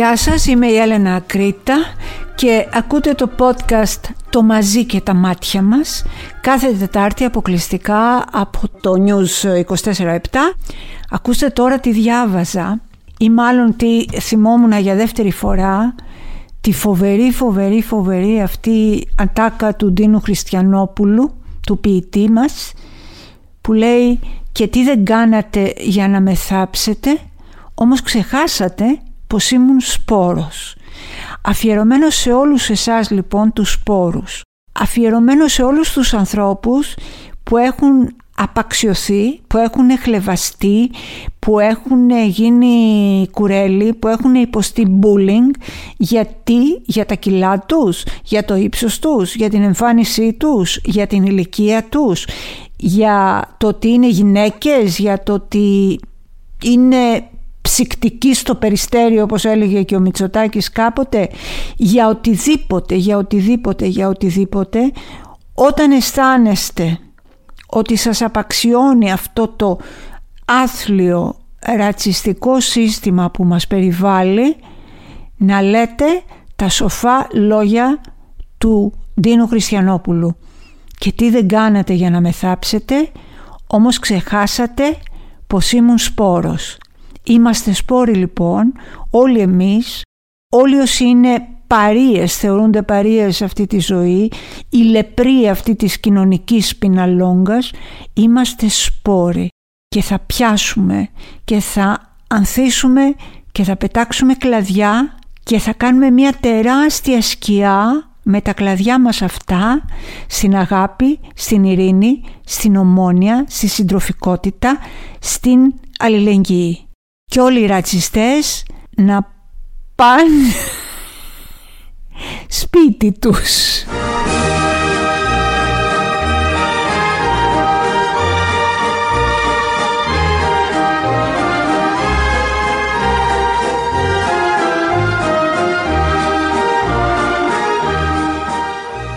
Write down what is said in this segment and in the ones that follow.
Γεια σας, είμαι η Έλενα Κρήτα και ακούτε το podcast «Το μαζί και τα μάτια μας» κάθε Τετάρτη αποκλειστικά από το News 24-7. Ακούστε τώρα τι διάβαζα ή μάλλον τι θυμόμουν για δεύτερη φορά τη φοβερή φοβερή φοβερή αυτή ατάκα του Ντίνου Χριστιανόπουλου του ποιητή μας που λέει «Και τι δεν κάνατε για να με θάψετε, όμως ξεχάσατε πως ήμουν σπόρος». Αφιερωμένο σε όλους εσάς λοιπόν τους σπόρους. Αφιερωμένο σε όλους τους ανθρώπους που έχουν απαξιωθεί, που έχουν χλεβαστεί, που έχουν γίνει κουρέλι, που έχουν υποστεί bullying γιατί; Για τα κιλά τους, για το ύψος τους, για την εμφάνισή τους, για την ηλικία τους, για το ότι είναι γυναίκες, για το ότι είναι ψυκτική στο περιστέριο όπως έλεγε και ο Μητσοτάκης κάποτε για οτιδήποτε, για οτιδήποτε, για οτιδήποτε όταν αισθάνεστε ότι σας απαξιώνει αυτό το άθλιο ρατσιστικό σύστημα που μας περιβάλλει να λέτε τα σοφά λόγια του Ντίνου Χριστιανόπουλου. Και τι δεν κάνατε για να με θάψετε όμως ξεχάσατε πως ήμουν σπόρος Είμαστε σπόροι λοιπόν, όλοι εμείς, όλοι όσοι είναι παρίες, θεωρούνται παρίες αυτή τη ζωή, η λεπρή αυτή της κοινωνικής πιναλόγκας, είμαστε σπόροι και θα πιάσουμε και θα ανθίσουμε και θα πετάξουμε κλαδιά και θα κάνουμε μια τεράστια σκιά με τα κλαδιά μας αυτά στην αγάπη, στην ειρήνη, στην ομόνια, στη συντροφικότητα, στην αλληλεγγύη και όλοι οι ρατσιστές να πάνε σπίτι τους.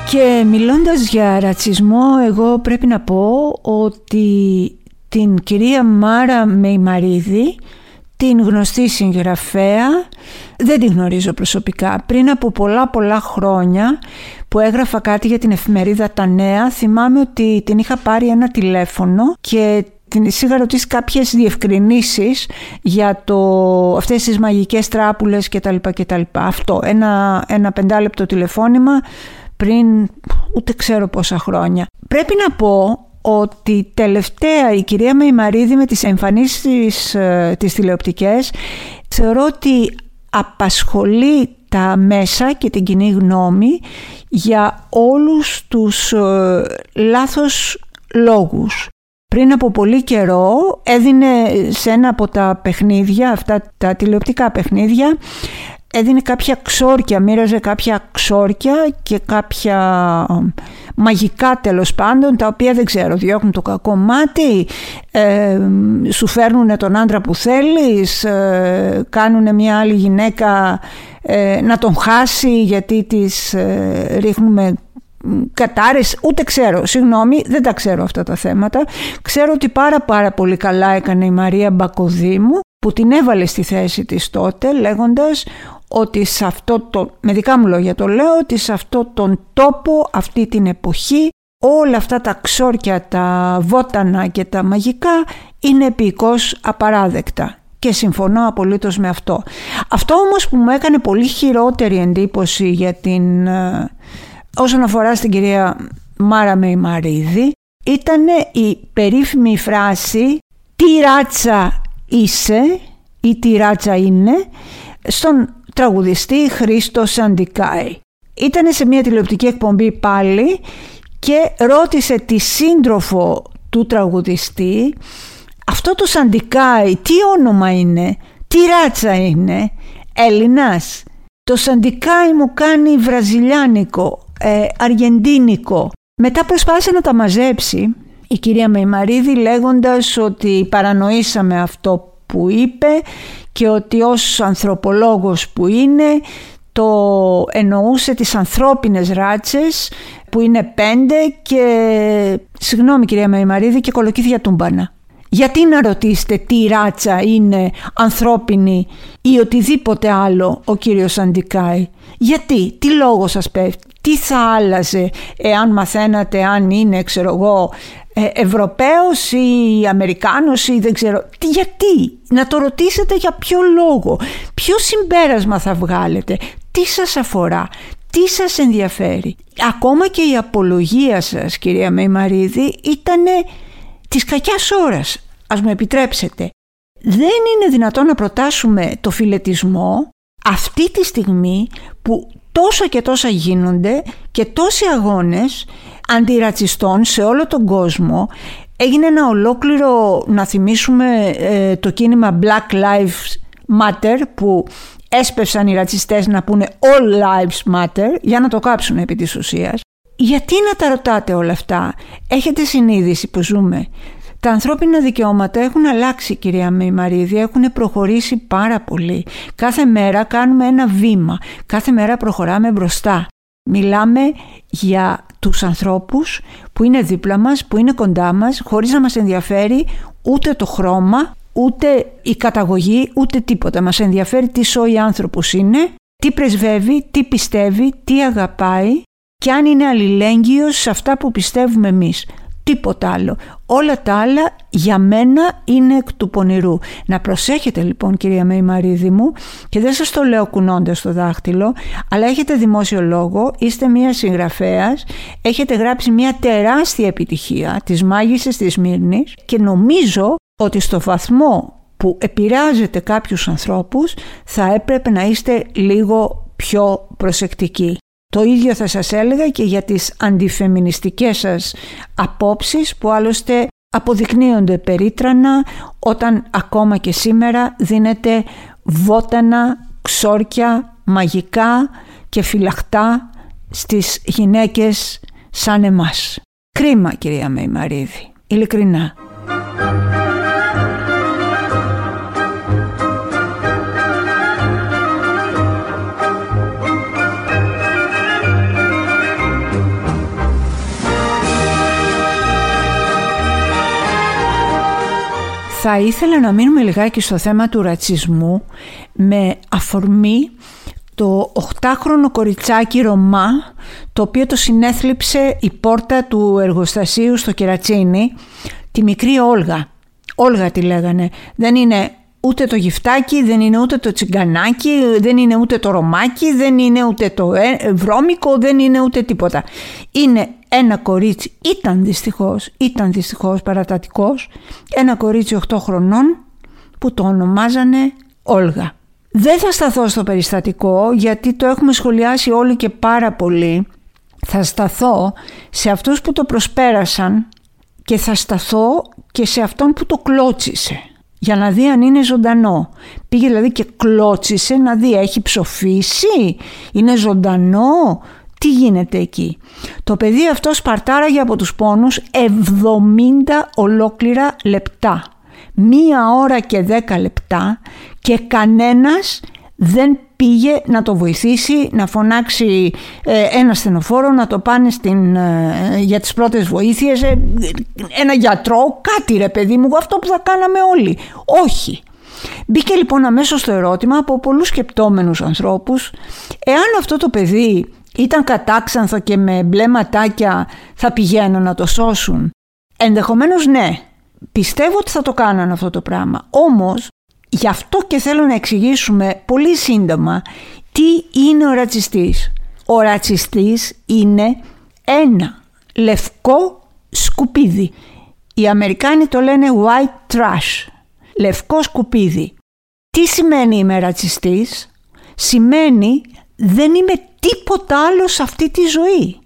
Και μιλώντας για ρατσισμό, εγώ πρέπει να πω ότι την κυρία Μάρα Μεϊμαρίδη την γνωστή συγγραφέα, δεν την γνωρίζω προσωπικά. Πριν από πολλά πολλά χρόνια που έγραφα κάτι για την εφημερίδα Τα Νέα, θυμάμαι ότι την είχα πάρει ένα τηλέφωνο και την είχα ρωτήσει κάποιες διευκρινήσεις για το, αυτές τις μαγικές τράπουλες κτλ. κτλ. Αυτό, ένα, ένα πεντάλεπτο τηλεφώνημα πριν ούτε ξέρω πόσα χρόνια. Πρέπει να πω ότι τελευταία η κυρία Μεϊμαρίδη με τις εμφανίσεις ε, της τηλεοπτικές θεωρώ ότι απασχολεί τα μέσα και την κοινή γνώμη για όλους τους ε, λάθος λόγους. Πριν από πολύ καιρό έδινε σε ένα από τα παιχνίδια, αυτά τα τηλεοπτικά παιχνίδια, έδινε κάποια ξόρκια, μοίραζε κάποια ξόρκια και κάποια μαγικά τέλος πάντων τα οποία δεν ξέρω διώχνουν το κακό μάτι ε, σου φέρνουν τον άντρα που θέλεις ε, κάνουν μια άλλη γυναίκα ε, να τον χάσει γιατί τις ε, ρίχνουμε κατάρες, ούτε ξέρω, συγγνώμη, δεν τα ξέρω αυτά τα θέματα. Ξέρω ότι πάρα πάρα πολύ καλά έκανε η Μαρία Μπακοδήμου που την έβαλε στη θέση της τότε λέγοντας ότι σε αυτό το, με δικά μου λόγια το λέω, ότι σε αυτό τον τόπο, αυτή την εποχή, όλα αυτά τα ξόρκια, τα βότανα και τα μαγικά είναι επίκως απαράδεκτα και συμφωνώ απολύτως με αυτό. Αυτό όμως που μου έκανε πολύ χειρότερη εντύπωση για την, ε, όσον αφορά στην κυρία Μάρα Μεϊμαρίδη ήταν η περίφημη φράση «Τι ράτσα είσαι» ή «Τι ράτσα είναι» στον τραγουδιστή Χρήστο Σαντικάη. Ήτανε σε μια τηλεοπτική εκπομπή πάλι και ρώτησε τη σύντροφο του τραγουδιστή αυτό το Σαντικάη τι όνομα είναι, τι ράτσα είναι, Έλληνας; Το Σαντικάη μου κάνει βραζιλιάνικο, ε, αργεντίνικο. Μετά προσπάθησε να τα μαζέψει η κυρία Μεϊμαρίδη λέγοντας ότι παρανοήσαμε αυτό που είπε και ότι ως ανθρωπολόγος που είναι το εννοούσε τις ανθρώπινες ράτσες που είναι πέντε και συγγνώμη κυρία Μεϊμαρίδη και κολοκύθια τούμπανα. Γιατί να ρωτήσετε τι ράτσα είναι ανθρώπινη ή οτιδήποτε άλλο ο κύριος Αντικάη. Γιατί, τι λόγο σας πέφτει, τι θα άλλαζε εάν μαθαίνατε αν είναι ξέρω εγώ ε, Ευρωπαίος ή Αμερικάνος ή δεν ξέρω τι, γιατί; Να το ρωτήσετε για ποιο λόγο. Ποιο συμπέρασμα θα βγάλετε; Τι σας αφορά; Τι σας ενδιαφέρει; Ακόμα και η απολογία σας κυρία Μεϊμαρίδη ήταν της κακιάς ώρας ας μου επιτρέψετε. Δεν είναι δυνατόν να προτάσουμε το φιλετισμό αυτή τη στιγμή που τόσα και τόσα γίνονται και τόσοι αγώνες αντιρατσιστών σε όλο τον κόσμο έγινε ένα ολόκληρο να θυμίσουμε ε, το κίνημα Black Lives Matter που έσπευσαν οι ρατσιστές να πούνε All Lives Matter για να το κάψουν επί της ουσίας. Γιατί να τα ρωτάτε όλα αυτά; Έχετε συνείδηση που ζούμε. Τα ανθρώπινα δικαιώματα έχουν αλλάξει κυρία Μεϊμαρίδη, έχουν προχωρήσει πάρα πολύ. Κάθε μέρα κάνουμε ένα βήμα, κάθε μέρα προχωράμε μπροστά. Μιλάμε για τους ανθρώπους που είναι δίπλα μας, που είναι κοντά μας, χωρίς να μας ενδιαφέρει ούτε το χρώμα, ούτε η καταγωγή, ούτε τίποτα. Μας ενδιαφέρει τι σώοι άνθρωπος είναι, τι πρεσβεύει, τι πιστεύει, τι αγαπάει και αν είναι αλληλέγγυος σε αυτά που πιστεύουμε εμείς. Τίποτα άλλο. Όλα τα άλλα για μένα είναι εκ του πονηρού. Να προσέχετε λοιπόν κυρία Μεϊμαρίδη μου και δεν σας το λέω κουνώντας το δάχτυλο αλλά έχετε δημόσιο λόγο, είστε μια συγγραφέας, έχετε γράψει μια τεράστια επιτυχία της μάγισσες της Μύρνης και νομίζω ότι στο βαθμό που επηρεάζετε κάποιους ανθρώπους θα έπρεπε να είστε λίγο πιο προσεκτικοί. Το ίδιο θα σας έλεγα και για τις αντιφεμινιστικές σας απόψεις που άλλωστε αποδεικνύονται περίτρανα όταν ακόμα και σήμερα δίνετε βότανα, ξόρκια, μαγικά και φυλαχτά στις γυναίκες σαν εμάς. Κρίμα κυρία Μεϊμαρίδη, ειλικρινά. Θα ήθελα να μείνουμε λιγάκι στο θέμα του ρατσισμού με αφορμή το 8χρονο κοριτσάκι Ρωμά το οποίο το συνέθλιψε η πόρτα του εργοστασίου στο Κερατσίνι τη μικρή Όλγα. Όλγα τη λέγανε. Δεν είναι ούτε το γυφτάκι, δεν είναι ούτε το τσιγκανάκι, δεν είναι ούτε το ρωμάκι, δεν είναι ούτε το ε, βρώμικο, δεν είναι ούτε τίποτα. Είναι ένα κορίτσι, ήταν δυστυχώς, ήταν δυστυχώς παρατατικός, ένα κορίτσι 8 χρονών που το ονομάζανε Όλγα. Δεν θα σταθώ στο περιστατικό γιατί το έχουμε σχολιάσει όλοι και πάρα πολύ. Θα σταθώ σε αυτούς που το προσπέρασαν και θα σταθώ και σε αυτόν που το κλώτσισε για να δει αν είναι ζωντανό. Πήγε δηλαδή και κλώτσισε να δει έχει ψοφήσει, είναι ζωντανό, τι γίνεται εκεί; Το παιδί αυτό σπαρτάραγε από τους πόνους 70 ολόκληρα λεπτά. Μία ώρα και δέκα λεπτά και κανένας δεν πήγε να το βοηθήσει, να φωνάξει ε, ένα στενοφόρο, να το πάνε στην, ε, για τις πρώτες βοήθειες, ε, ένα γιατρό, κάτι ρε παιδί μου, αυτό που θα κάναμε όλοι. Όχι. Μπήκε λοιπόν αμέσως το ερώτημα από πολλούς σκεπτόμενους ανθρώπους, εάν αυτό το παιδί ήταν κατάξανθο και με μπλε ματάκια θα πηγαίνουν να το σώσουν; Ενδεχομένως ναι, πιστεύω ότι θα το κάνανε αυτό το πράγμα. Όμως Γι' αυτό και θέλω να εξηγήσουμε πολύ σύντομα τι είναι ο ρατσιστής. Ο ρατσιστής είναι ένα λευκό σκουπίδι. Οι Αμερικάνοι το λένε white trash, λευκό σκουπίδι. Τι σημαίνει είμαι ρατσιστής; Σημαίνει δεν είμαι τίποτα άλλο σε αυτή τη ζωή.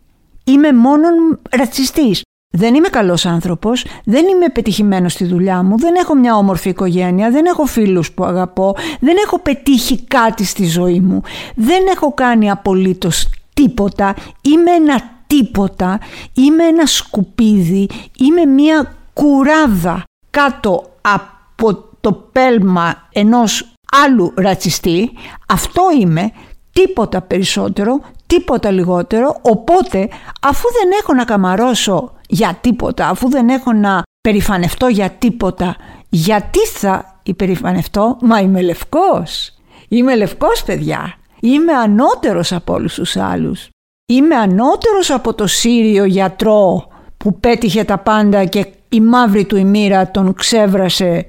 Είμαι μόνο ρατσιστής. Δεν είμαι καλός άνθρωπος, δεν είμαι πετυχημένος στη δουλειά μου, δεν έχω μια όμορφη οικογένεια, δεν έχω φίλους που αγαπώ, δεν έχω πετύχει κάτι στη ζωή μου, δεν έχω κάνει απολύτως τίποτα, είμαι ένα τίποτα, είμαι ένα σκουπίδι, είμαι μια κουράδα κάτω από το πέλμα ενός άλλου ρατσιστή, αυτό είμαι, τίποτα περισσότερο, τίποτα λιγότερο, οπότε αφού δεν έχω να καμαρώσω για τίποτα, αφού δεν έχω να περηφανευτώ για τίποτα. Γιατί θα υπερηφανευτώ, μα είμαι λευκός. Είμαι λευκός παιδιά. Είμαι ανώτερος από όλους τους άλλους. Είμαι ανώτερος από το Σύριο γιατρό που πέτυχε τα πάντα και η μαύρη του ημίρα τον ξέβρασε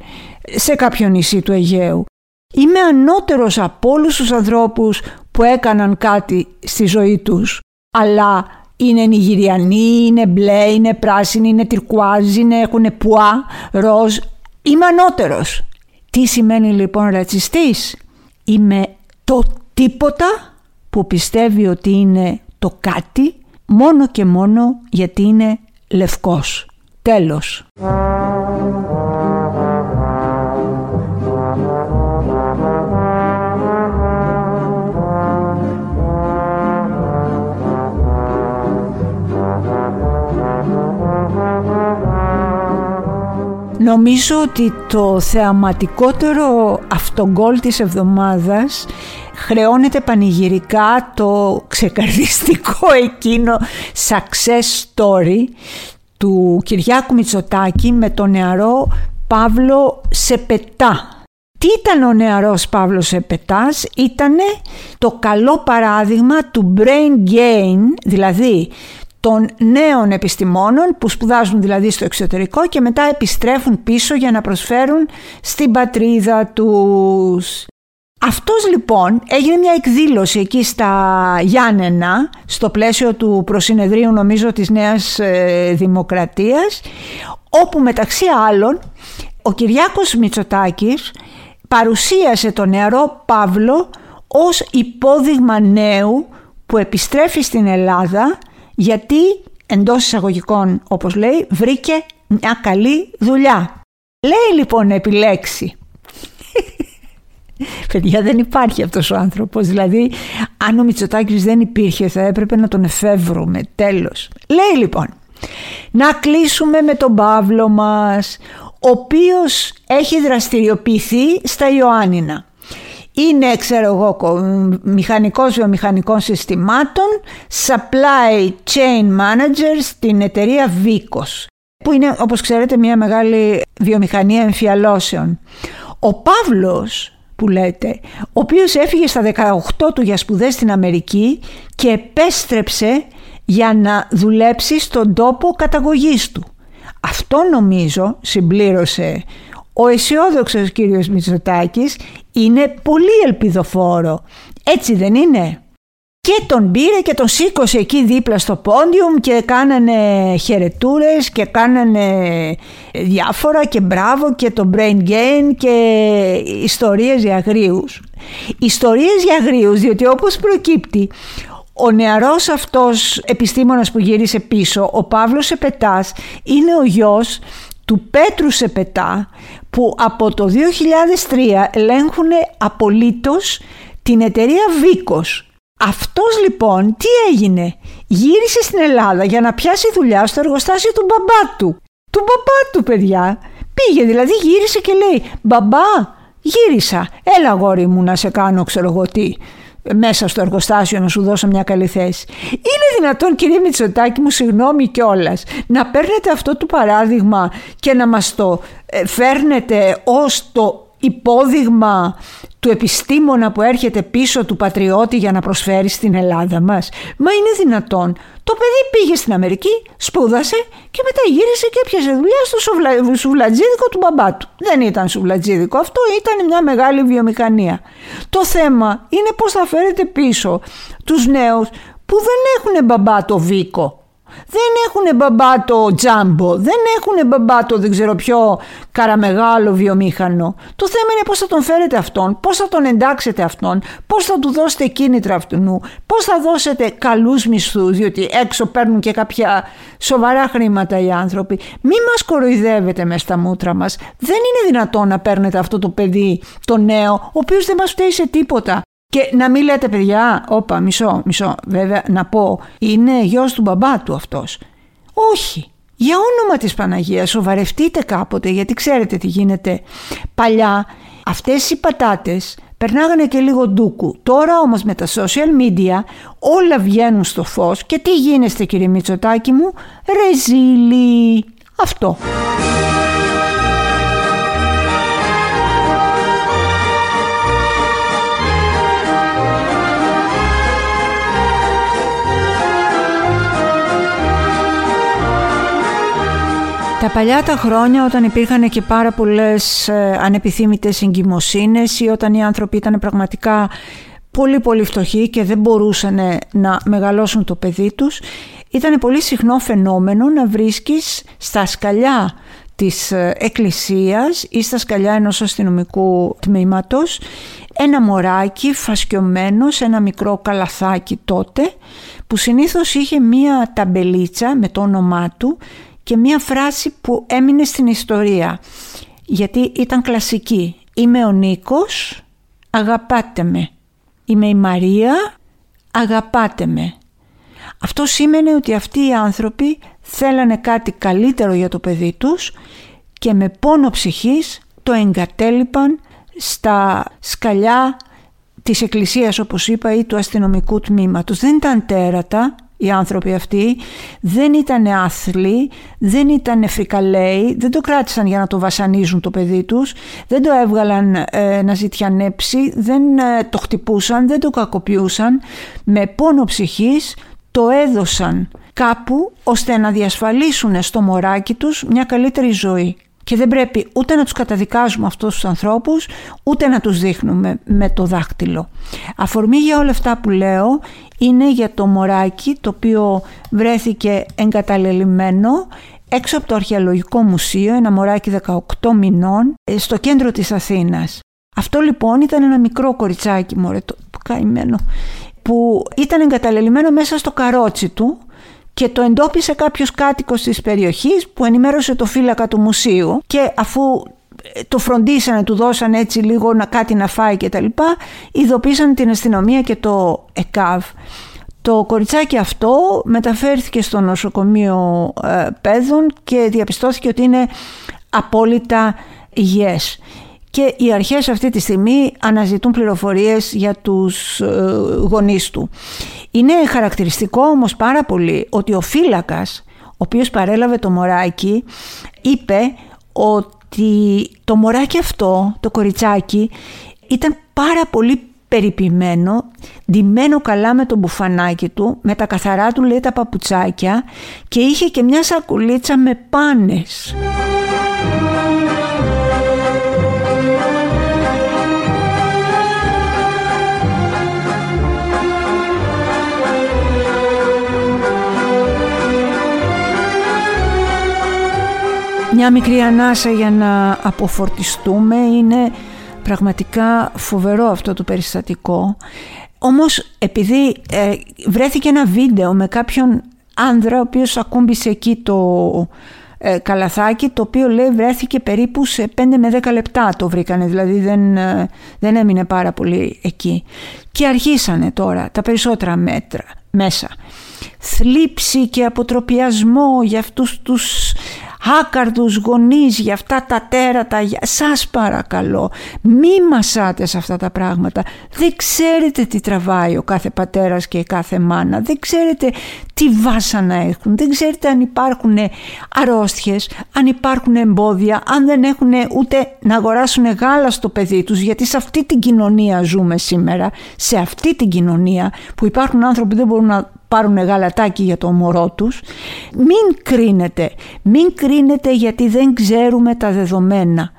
σε κάποιο νησί του Αιγαίου. Είμαι ανώτερος από όλους τους ανθρώπους που έκαναν κάτι στη ζωή τους, αλλά είναι νιγηριανοί, είναι μπλε, είναι πράσινοι, είναι τυρκουάζι, είναι, έχουν πουά, ροζ. Είμαι ανώτερος. Τι σημαίνει λοιπόν ρατσιστής; Είμαι το τίποτα που πιστεύει ότι είναι το κάτι μόνο και μόνο γιατί είναι λευκός. Τέλος. Νομίζω ότι το θεαματικότερο αυτογκόλ της εβδομάδας χρεώνεται πανηγυρικά το ξεκαρδιστικό εκείνο success story του Κυριάκου Μητσοτάκη με τον νεαρό Παύλο Σεπετά. Τι ήταν ο νεαρός Παύλος Σεπετάς, ήτανε το καλό παράδειγμα του brain gain, δηλαδή των νέων επιστημόνων που σπουδάζουν δηλαδή στο εξωτερικό και μετά επιστρέφουν πίσω για να προσφέρουν στην πατρίδα τους. Αυτός λοιπόν έγινε μια εκδήλωση εκεί στα Γιάννενα στο πλαίσιο του προσυνεδρίου νομίζω της Νέας ε, Δημοκρατίας όπου μεταξύ άλλων ο Κυριάκος Μητσοτάκης παρουσίασε τον νεαρό Παύλο ως υπόδειγμα νέου που επιστρέφει στην Ελλάδα γιατί εντός εισαγωγικών όπως λέει βρήκε μια καλή δουλειά. Λέει λοιπόν να επιλέξει. Παιδιά δεν υπάρχει αυτός ο άνθρωπος, δηλαδή αν ο Μητσοτάκης δεν υπήρχε θα έπρεπε να τον εφεύρουμε, τέλος. Λέει λοιπόν, να κλείσουμε με τον Παύλο μας, ο οποίος έχει δραστηριοποιηθεί στα Ιωάννινα είναι ξέρω εγώ μηχανικός βιομηχανικών συστημάτων supply chain manager στην εταιρεία Vicos που είναι όπως ξέρετε μια μεγάλη βιομηχανία εμφιαλώσεων. Ο Παύλος που λέτε, ο οποίος έφυγε στα 18 του για σπουδές στην Αμερική και επέστρεψε για να δουλέψει στον τόπο καταγωγής του. Αυτό νομίζω, συμπλήρωσε ο αισιόδοξος κύριος Μητσοτάκης είναι πολύ ελπιδοφόρο. Έτσι δεν είναι; Και τον πήρε και τον σήκωσε εκεί δίπλα στο πόντιουμ και κάνανε χαιρετούρες και κάνανε διάφορα και μπράβο και το brain gain και ιστορίες για αγρίους. Ιστορίες για αγρίους διότι όπως προκύπτει ο νεαρός αυτός επιστήμονας που γύρισε πίσω, ο Παύλος Επετάς, είναι ο γιος του Πέτρου Σεπετά που από το 2003 ελέγχουν απολύτως την εταιρεία Βίκος. Αυτός λοιπόν τι έγινε, γύρισε στην Ελλάδα για να πιάσει δουλειά στο εργοστάσιο του μπαμπά του. Του μπαμπά του παιδιά. Πήγε δηλαδή γύρισε και λέει «Μπαμπά, γύρισα, έλα γόρι μου να σε κάνω ξέρω εγώ τι» μέσα στο εργοστάσιο να σου δώσω μια καλή θέση. Είναι δυνατόν κύριε Μητσοτάκη μου συγγνώμη κιόλας να παίρνετε αυτό το παράδειγμα και να μας το ε, φέρνετε ως το υπόδειγμα του επιστήμονα που έρχεται πίσω του πατριώτη για να προσφέρει στην Ελλάδα μας. Μα είναι δυνατόν. Το παιδί πήγε στην Αμερική, σπούδασε και μετά γύρισε και έπιασε δουλειά στο σουβλα... σουβλατζίδικο του μπαμπά του. Δεν ήταν σουβλατζίδικο αυτό, ήταν μια μεγάλη βιομηχανία. Το θέμα είναι πώς θα φέρετε πίσω τους νέους που δεν έχουν μπαμπά το Βίκο δεν έχουν μπαμπά το τζάμπο, δεν έχουν μπαμπά το δεν ξέρω ποιο καραμεγάλο βιομήχανο. Το θέμα είναι πώς θα τον φέρετε αυτόν, πώς θα τον εντάξετε αυτόν, πώς θα του δώσετε κίνητρα αυτού, πώς θα δώσετε καλούς μισθούς, διότι έξω παίρνουν και κάποια σοβαρά χρήματα οι άνθρωποι. Μη μας κοροϊδεύετε μες στα μούτρα μας. Δεν είναι δυνατόν να παίρνετε αυτό το παιδί, το νέο, ο οποίος δεν μας φταίει σε τίποτα. Και να μην λέτε παιδιά, όπα μισό, μισό, βέβαια να πω, είναι γιος του μπαμπά του αυτός. Όχι, για όνομα της Παναγίας σοβαρευτείτε κάποτε γιατί ξέρετε τι γίνεται. Παλιά αυτές οι πατάτες περνάγανε και λίγο ντούκου. Τώρα όμως με τα social media όλα βγαίνουν στο φως και τι γίνεστε κύριε Μητσοτάκη μου, ρεζίλι. Αυτό. Τα παλιά τα χρόνια όταν υπήρχαν και πάρα πολλές ε, ανεπιθύμητες εγκυμοσύνες ή όταν οι άνθρωποι ήταν πραγματικά πολύ πολύ φτωχοί και δεν μπορούσαν να μεγαλώσουν το παιδί τους ήταν πολύ συχνό φαινόμενο να βρίσκεις στα σκαλιά της ε, εκκλησίας ή στα σκαλιά ενός αστυνομικού τμήματος ένα μωράκι φασκιωμένο σε ένα μικρό καλαθάκι τότε που συνήθως είχε μία ταμπελίτσα με το όνομά του και μία φράση που έμεινε στην ιστορία γιατί ήταν κλασική «Είμαι ο Νίκος, αγαπάτε με». «Είμαι η Μαρία, αγαπάτε με». Αυτό σήμαινε ότι αυτοί οι άνθρωποι θέλανε κάτι καλύτερο για το παιδί τους και με πόνο ψυχής το εγκατέλειπαν στα σκαλιά της εκκλησίας όπως είπα ή του αστυνομικού τμήματος. Δεν ήταν τέρατα οι άνθρωποι αυτοί, δεν ήταν άθλοι, δεν ήταν φρικαλαίοι, δεν το κράτησαν για να το βασανίζουν το παιδί τους, δεν το έβγαλαν ε, να ζητιανέψει, δεν ε, το χτυπούσαν, δεν το κακοποιούσαν. Με πόνο ψυχής το έδωσαν κάπου ώστε να διασφαλίσουν στο μωράκι τους μια καλύτερη ζωή. Και δεν πρέπει ούτε να τους καταδικάζουμε αυτούς τους ανθρώπους, ούτε να τους δείχνουμε με το δάχτυλο. Αφορμή για όλα αυτά που λέω είναι για το μωράκι το οποίο βρέθηκε εγκαταλελειμμένο έξω από το Αρχαιολογικό Μουσείο, ένα μωράκι 18 μηνών, ε, στο κέντρο της Αθήνας. Αυτό λοιπόν ήταν ένα μικρό κοριτσάκι, μωρέ, το, το καημένο, που ήταν εγκαταλελειμμένο μέσα στο καρότσι του και το εντόπισε κάποιος κάτοικος της περιοχής που ενημέρωσε το φύλακα του μουσείου και αφού ε, το φροντίσανε, του δώσανε έτσι λίγο να κάτι να φάει και τα λοιπά, ειδοποίησαν την αστυνομία και το ΕΚΑΒ. Το κοριτσάκι αυτό μεταφέρθηκε στο νοσοκομείο ε, παιδών και διαπιστώθηκε ότι είναι απόλυτα υγιές και οι αρχές αυτή τη στιγμή αναζητούν πληροφορίες για τους ε, γονείς του. Είναι χαρακτηριστικό όμως πάρα πολύ ότι ο φύλακας, ο οποίος παρέλαβε το μωράκι, είπε ότι το μωράκι αυτό, το κοριτσάκι, ήταν πάρα πολύ περιποιημένο, ντυμένο καλά με το μπουφανάκι του, με τα καθαρά του λέει τα παπουτσάκια και είχε και μια σακουλίτσα με πάνες. Μια μικρή ανάσα για να αποφορτιστούμε είναι πραγματικά φοβερό αυτό το περιστατικό. Όμως επειδή ε, βρέθηκε ένα βίντεο με κάποιον άνδρα ο οποίος ακούμπησε εκεί το ε, καλαθάκι το οποίο λέει βρέθηκε περίπου σε 5 με 10 λεπτά το βρήκανε. Δηλαδή δεν, ε, δεν έμεινε πάρα πολύ εκεί. Και αρχίσανε τώρα τα περισσότερα μέτρα μέσα. Θλίψη και αποτροπιασμό για αυτούς τους άκαρδους γονείς για αυτά τα τέρατα για... σας παρακαλώ μη μασάτε σε αυτά τα πράγματα. Δεν ξέρετε τι τραβάει ο κάθε πατέρας και η κάθε μάνα. Δεν ξέρετε τι βάσανα έχουν. Δεν ξέρετε αν υπάρχουν αρρώστιες αν υπάρχουν εμπόδια αν δεν έχουν ούτε να αγοράσουν γάλα στο παιδί τους. Γιατί σε αυτή την κοινωνία ζούμε σήμερα σε αυτή την κοινωνία που υπάρχουν άνθρωποι που δεν μπορούν να πάρουν γαλατάκι για το μωρό τους. Μην κρίνετε, μην κρίνετε γιατί δεν ξέρουμε τα δεδομένα.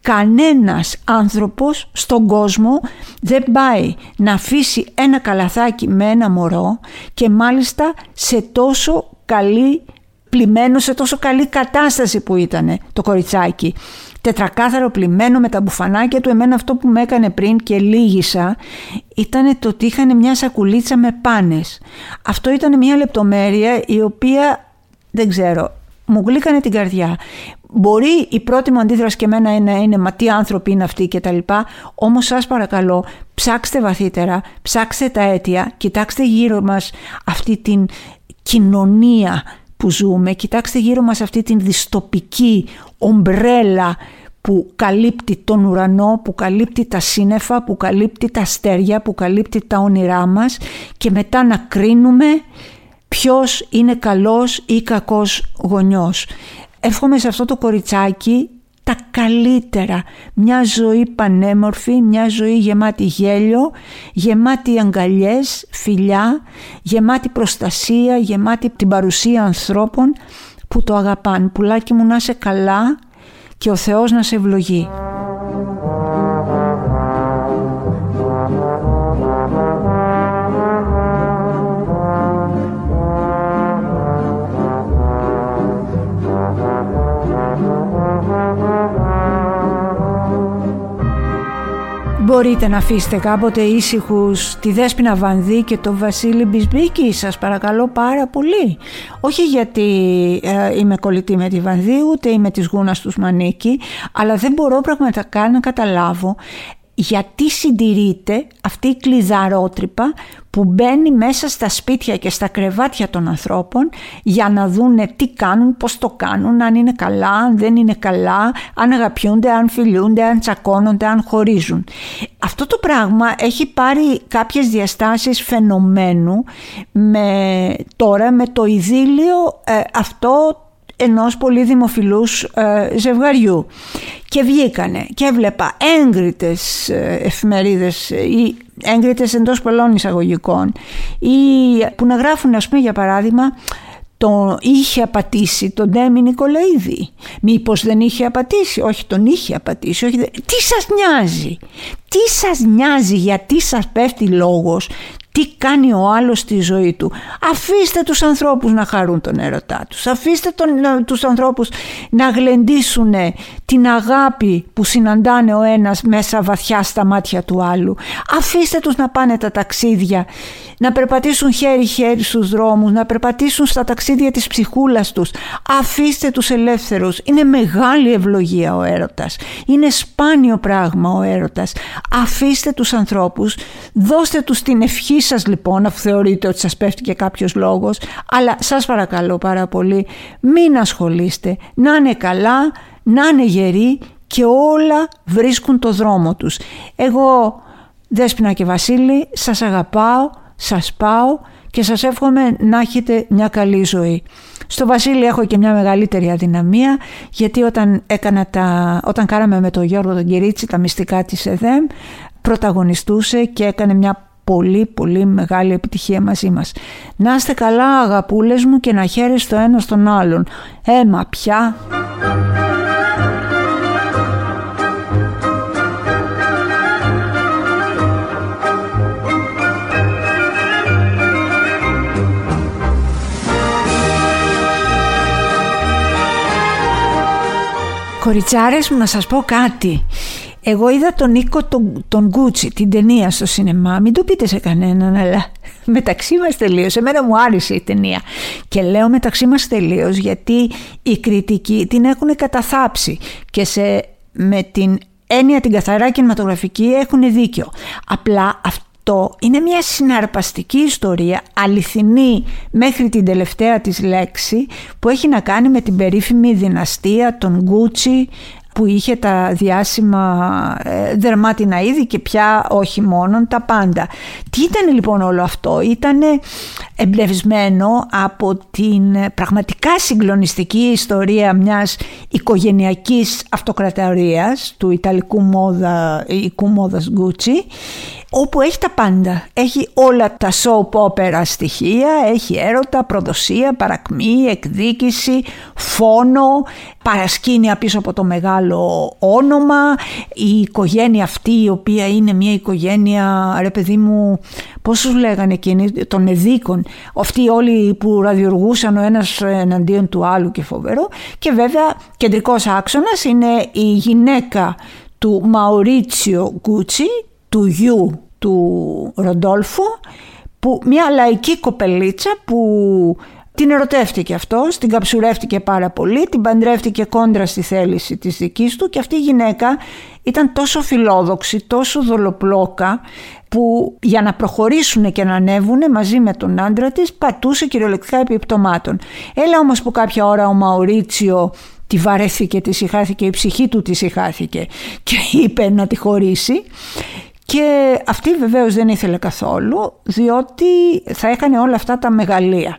Κανένας άνθρωπος στον κόσμο δεν πάει να αφήσει ένα καλαθάκι με ένα μωρό και μάλιστα σε τόσο καλή πλημμένο σε τόσο καλή κατάσταση που ήταν το κοριτσάκι τετρακάθαρο πλημμένο με τα μπουφανάκια του. Εμένα αυτό που με έκανε πριν και λίγησα ήταν το ότι είχαν μια σακουλίτσα με πάνες. Αυτό ήταν μια λεπτομέρεια η οποία δεν ξέρω, μου γλύκανε την καρδιά. Μπορεί η πρώτη μου αντίδραση και εμένα να είναι «Μα τι άνθρωποι είναι αυτοί» και τα λοιπά, όμως σας παρακαλώ ψάξτε βαθύτερα, ψάξτε τα αίτια, κοιτάξτε γύρω μας αυτή την κοινωνία που ζούμε, κοιτάξτε γύρω μας αυτή την διστοπική ομπρέλα που καλύπτει τον ουρανό, που καλύπτει τα σύννεφα, που καλύπτει τα αστέρια, που καλύπτει τα όνειρά μας και μετά να κρίνουμε ποιος είναι καλός ή κακός γονιός. Εύχομαι σε αυτό το κοριτσάκι τα καλύτερα. Μια ζωή πανέμορφη, μια ζωή γεμάτη γέλιο, γεμάτη αγκαλιές, φιλιά, γεμάτη προστασία, γεμάτη την παρουσία ανθρώπων που το αγαπάν. Πουλάκι μου να είσαι καλά και ο Θεός να σε ευλογεί. Μπορείτε να αφήσετε κάποτε ήσυχους τη Δέσποινα Βανδύ και το Βασίλη Μπισμπίκη, σας παρακαλώ πάρα πολύ. Όχι γιατί ε, είμαι κολλητή με τη Βανδύ, ούτε είμαι της γούνας τους Μανίκη, αλλά δεν μπορώ πραγματικά να καταλάβω γιατί συντηρείται αυτή η κλειδαρότρυπα που μπαίνει μέσα στα σπίτια και στα κρεβάτια των ανθρώπων για να δούνε τι κάνουν, πώς το κάνουν, αν είναι καλά, αν δεν είναι καλά, αν αγαπιούνται, αν φιλούνται, αν τσακώνονται, αν χωρίζουν. Αυτό το πράγμα έχει πάρει κάποιες διαστάσεις φαινομένου με, τώρα με το ειδήλιο ε, αυτό ενός πολύ δημοφιλούς ε, ζευγαριού και βγήκανε και έβλεπα έγκριτες ε, εφημερίδες ή έγκριτες εντός πολλών εισαγωγικών ή που να γράφουν ας πούμε για παράδειγμα το είχε απατήσει τον Ντέμι Νικολαίδη. Μήπως δεν είχε απατήσει; Όχι τον είχε απατήσει. Όχι, τι σας νοιάζει; Τι σας νοιάζει; Γιατί σας πέφτει λόγος τι κάνει ο άλλος στη ζωή του. Αφήστε τους ανθρώπους να χαρούν τον έρωτά τους. Αφήστε τον, τους ανθρώπους να γλεντήσουν την αγάπη που συναντάνε ο ένας μέσα βαθιά στα μάτια του άλλου. Αφήστε τους να πάνε τα ταξίδια, να περπατήσουν χέρι-χέρι στους δρόμους, να περπατήσουν στα ταξίδια της ψυχούλας τους. Αφήστε τους ελεύθερους. Είναι μεγάλη ευλογία ο έρωτας. Είναι σπάνιο πράγμα ο έρωτας. Αφήστε τους ανθρώπους, δώστε τους την ευχή σας λοιπόν αφού θεωρείτε ότι σας πέφτει και κάποιος λόγος αλλά σας παρακαλώ πάρα πολύ μην ασχολείστε να είναι καλά, να είναι γεροί και όλα βρίσκουν το δρόμο τους. Εγώ Δέσποινα και Βασίλη σας αγαπάω, σας πάω και σας εύχομαι να έχετε μια καλή ζωή. Στο Βασίλη έχω και μια μεγαλύτερη αδυναμία γιατί όταν, έκανα τα, όταν κάναμε με τον Γιώργο τον Κυρίτσι τα μυστικά της ΕΔΕΜ πρωταγωνιστούσε και έκανε μια πολύ πολύ μεγάλη επιτυχία μαζί μας. Να είστε καλά αγαπούλες μου και να χαίρεστε το ένας στον άλλον. Έμα πια... Κοριτσάρες μου να σας πω κάτι εγώ είδα τον Νίκο τον, τον Γκούτσι, την ταινία στο σινεμά. Μην το πείτε σε κανέναν, αλλά μεταξύ μας τελείως. Εμένα μου άρεσε η ταινία. Και λέω μεταξύ μας τελείως γιατί οι κριτικοί την έχουν καταθάψει και σε, με την έννοια την καθαρά κινηματογραφική έχουν δίκιο. Απλά αυτό είναι μια συναρπαστική ιστορία, αληθινή μέχρι την τελευταία της λέξη, που έχει να κάνει με την περίφημη δυναστεία των Γκούτσι που είχε τα διάσημα ε, δερμάτινα είδη και πια όχι μόνον τα πάντα. Τι ήταν λοιπόν όλο αυτό, ήταν εμπνευσμένο από την πραγματικά συγκλονιστική ιστορία μιας οικογενειακής αυτοκρατορίας του Ιταλικού μόδα, οικού μόδας Γκούτσι όπου έχει τα πάντα. Έχει όλα τα soap opera στοιχεία, έχει έρωτα, προδοσία, παρακμή, εκδίκηση, φόνο, παρασκήνια πίσω από το μεγάλο όνομα, η οικογένεια αυτή η οποία είναι μια οικογένεια, ρε παιδί μου, πώς σου λέγανε εκείνοι, των εδίκων, αυτοί όλοι που ραδιοργούσαν ο ένας εναντίον του άλλου και φοβερό. Και βέβαια κεντρικός άξονας είναι η γυναίκα του Μαουρίτσιο Γκούτσι, του γιου του Ροντόλφου, που μια λαϊκή κοπελίτσα που την ερωτεύτηκε αυτός, την καψουρεύτηκε πάρα πολύ, την παντρεύτηκε κόντρα στη θέληση της δικής του και αυτή η γυναίκα ήταν τόσο φιλόδοξη, τόσο δολοπλόκα που για να προχωρήσουν και να ανέβουν μαζί με τον άντρα της πατούσε κυριολεκτικά επιπτωμάτων. Έλα όμως που κάποια ώρα ο Μαουρίτσιο τη βαρέθηκε, τη συχάθηκε, η ψυχή του τη συχάθηκε και είπε να τη χωρίσει και αυτή βεβαίως δεν ήθελε καθόλου διότι θα έκανε όλα αυτά τα μεγαλεία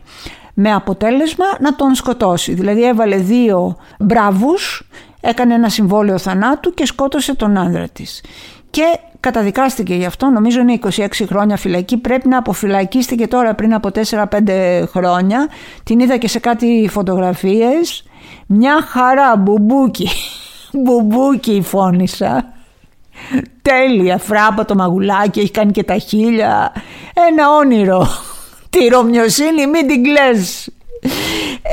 με αποτέλεσμα να τον σκοτώσει. Δηλαδή έβαλε δύο μπράβους, έκανε ένα συμβόλαιο θανάτου και σκότωσε τον άνδρα της. και καταδικάστηκε γι' αυτό, νομίζω είναι 26 χρόνια φυλακή, πρέπει να αποφυλακίστηκε τώρα πριν από 4-5 χρόνια. Την είδα και σε κάτι φωτογραφίες. Μια χαρά, μπουμπούκι. μπουμπούκι φόνισσα. Τέλεια, φράπα το μαγουλάκι, έχει κάνει και τα χίλια. Ένα όνειρο. Τη ρωμιοσύνη μην την κλαις.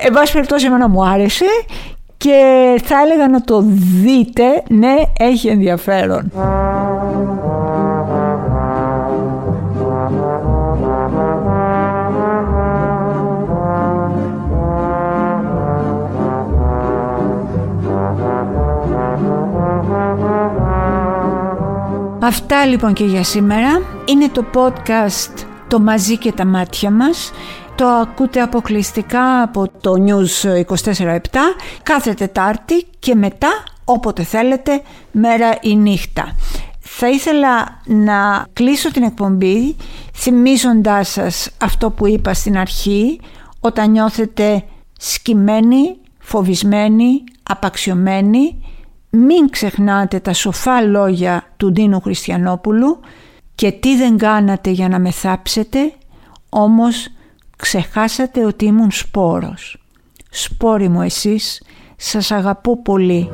Εν πάση περιπτώσει εμένα μου άρεσε και θα έλεγα να το δείτε, ναι έχει ενδιαφέρον. Αυτά λοιπόν και για σήμερα. Είναι το podcast «Το μαζί και τα μάτια μας». Το ακούτε αποκλειστικά από το News 24-7 κάθε Τετάρτη και μετά όποτε θέλετε μέρα ή νύχτα. Θα ήθελα να κλείσω την εκπομπή θυμίζοντάς σας αυτό που είπα στην αρχή όταν νιώθετε σκυμμένοι, φοβισμένοι, απαξιωμένοι μην ξεχνάτε τα σοφά λόγια του Ντίνου Χριστιανόπουλου και τι δεν κάνατε για να με θάψετε, όμως ξεχάσατε ότι ήμουν σπόρος. Σπόροι μου εσείς, σας αγαπώ πολύ.